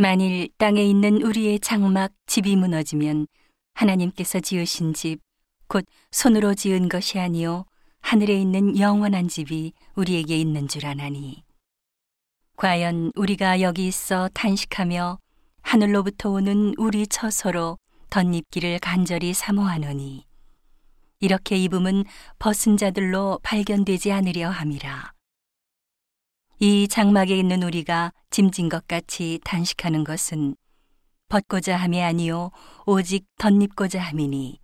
만일 땅에 있는 우리의 장막 집이 무너지면 하나님께서 지으신 집, 곧 손으로 지은 것이 아니요 하늘에 있는 영원한 집이 우리에게 있는 줄 아나니. 과연 우리가 여기 있어 탄식하며 하늘로부터 오는 우리 처소로 덧입기를 간절히 사모하노니. 이렇게 입음은 벗은 자들로 발견되지 않으려 함이라. 이 장막에 있는 우리가 짐진 것 같이 단식하는 것은 벗고자 함이 아니요 오직 덧입고자 함이니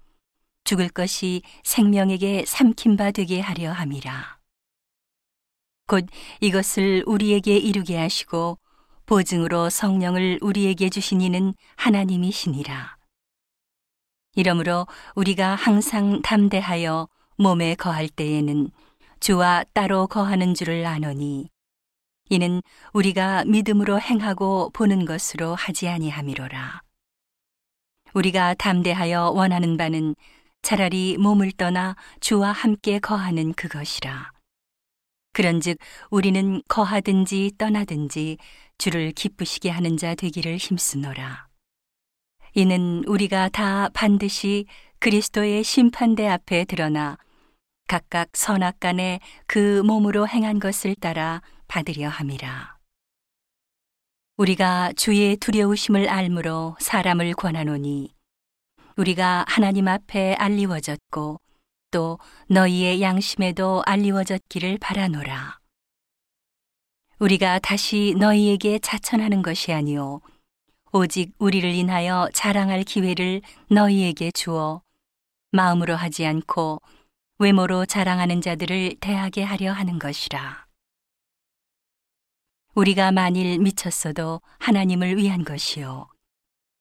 죽을 것이 생명에게 삼킨 바 되게 하려 함이라. 곧 이것을 우리에게 이루게 하시고 보증으로 성령을 우리에게 주신 이는 하나님이시니라. 이러므로 우리가 항상 담대하여 몸에 거할 때에는 주와 따로 거하는 줄을 아노니 이는 우리가 믿음으로 행하고 보는 것으로 하지 아니함이로라. 우리가 담대하여 원하는 바는 차라리 몸을 떠나 주와 함께 거하는 그것이라. 그런즉 우리는 거하든지 떠나든지 주를 기쁘시게 하는 자 되기를 힘쓰노라. 이는 우리가 다 반드시 그리스도의 심판대 앞에 드러나 각각 선악 간에 그 몸으로 행한 것을 따라 받으려 함이라. 우리가 주의 두려우심을 알므로 사람을 권하노니 우리가 하나님 앞에 알리워졌고 또 너희의 양심에도 알리워졌기를 바라노라. 우리가 다시 너희에게 자천하는 것이 아니요 오직 우리를 인하여 자랑할 기회를 너희에게 주어 마음으로 하지 않고 외모로 자랑하는 자들을 대하게 하려 하는 것이라. 우리가 만일 미쳤어도 하나님을 위한 것이요.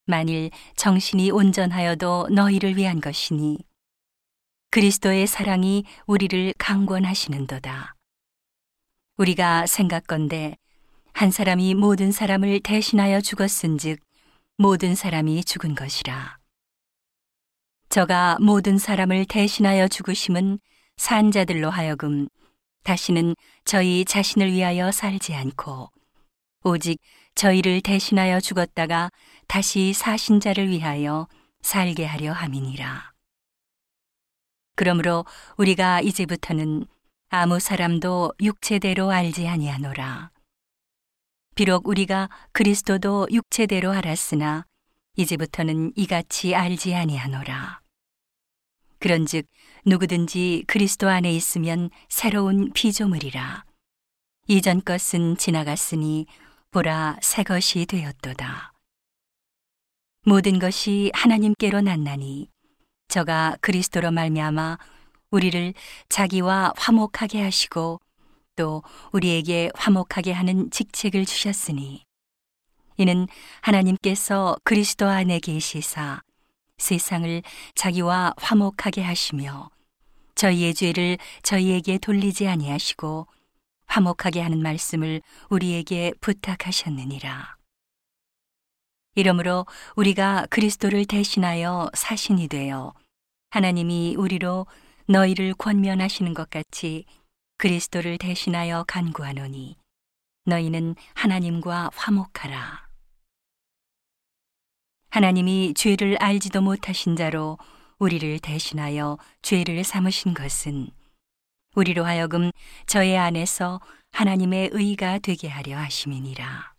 만일 정신이 온전하여도 너희를 위한 것이니 그리스도의 사랑이 우리를 강권하시는도다. 우리가 생각건대 한 사람이 모든 사람을 대신하여 죽었은즉 모든 사람이 죽은 것이라. 저가 모든 사람을 대신하여 죽으심은 산자들로 하여금 다시는 저희 자신을 위하여 살지 않고 오직 저희를 대신하여 죽었다가 다시 사신 자를 위하여 살게 하려 함이니라. 그러므로 우리가 이제부터는 아무 사람도 육체대로 알지 아니하노라. 비록 우리가 그리스도도 육체대로 알았으나 이제부터는 이같이 알지 아니하노라. 그런즉 누구든지 그리스도 안에 있으면 새로운 피조물이라. 이전 것은 지나갔으니 보라 새 것이 되었도다. 모든 것이 하나님께로 났나니 저가 그리스도로 말미암아 우리를 자기와 화목하게 하시고 또 우리에게 화목하게 하는 직책을 주셨으니 이는 하나님께서 그리스도 안에 계시사 세상을 자기와 화목하게 하시며 저희의 죄를 저희에게 돌리지 아니하시고 화목하게 하는 말씀을 우리에게 부탁하셨느니라. 이러므로 우리가 그리스도를 대신하여 사신이 되어 하나님이 우리로 너희를 권면하시는 것 같이 그리스도를 대신하여 간구하노니 너희는 하나님과 화목하라. 하나님이 죄를 알지도 못하신 자로 우리를 대신하여 죄를 삼으신 것은 우리로 하여금 저의 안에서 하나님의 의가 되게 하려 하심이니라.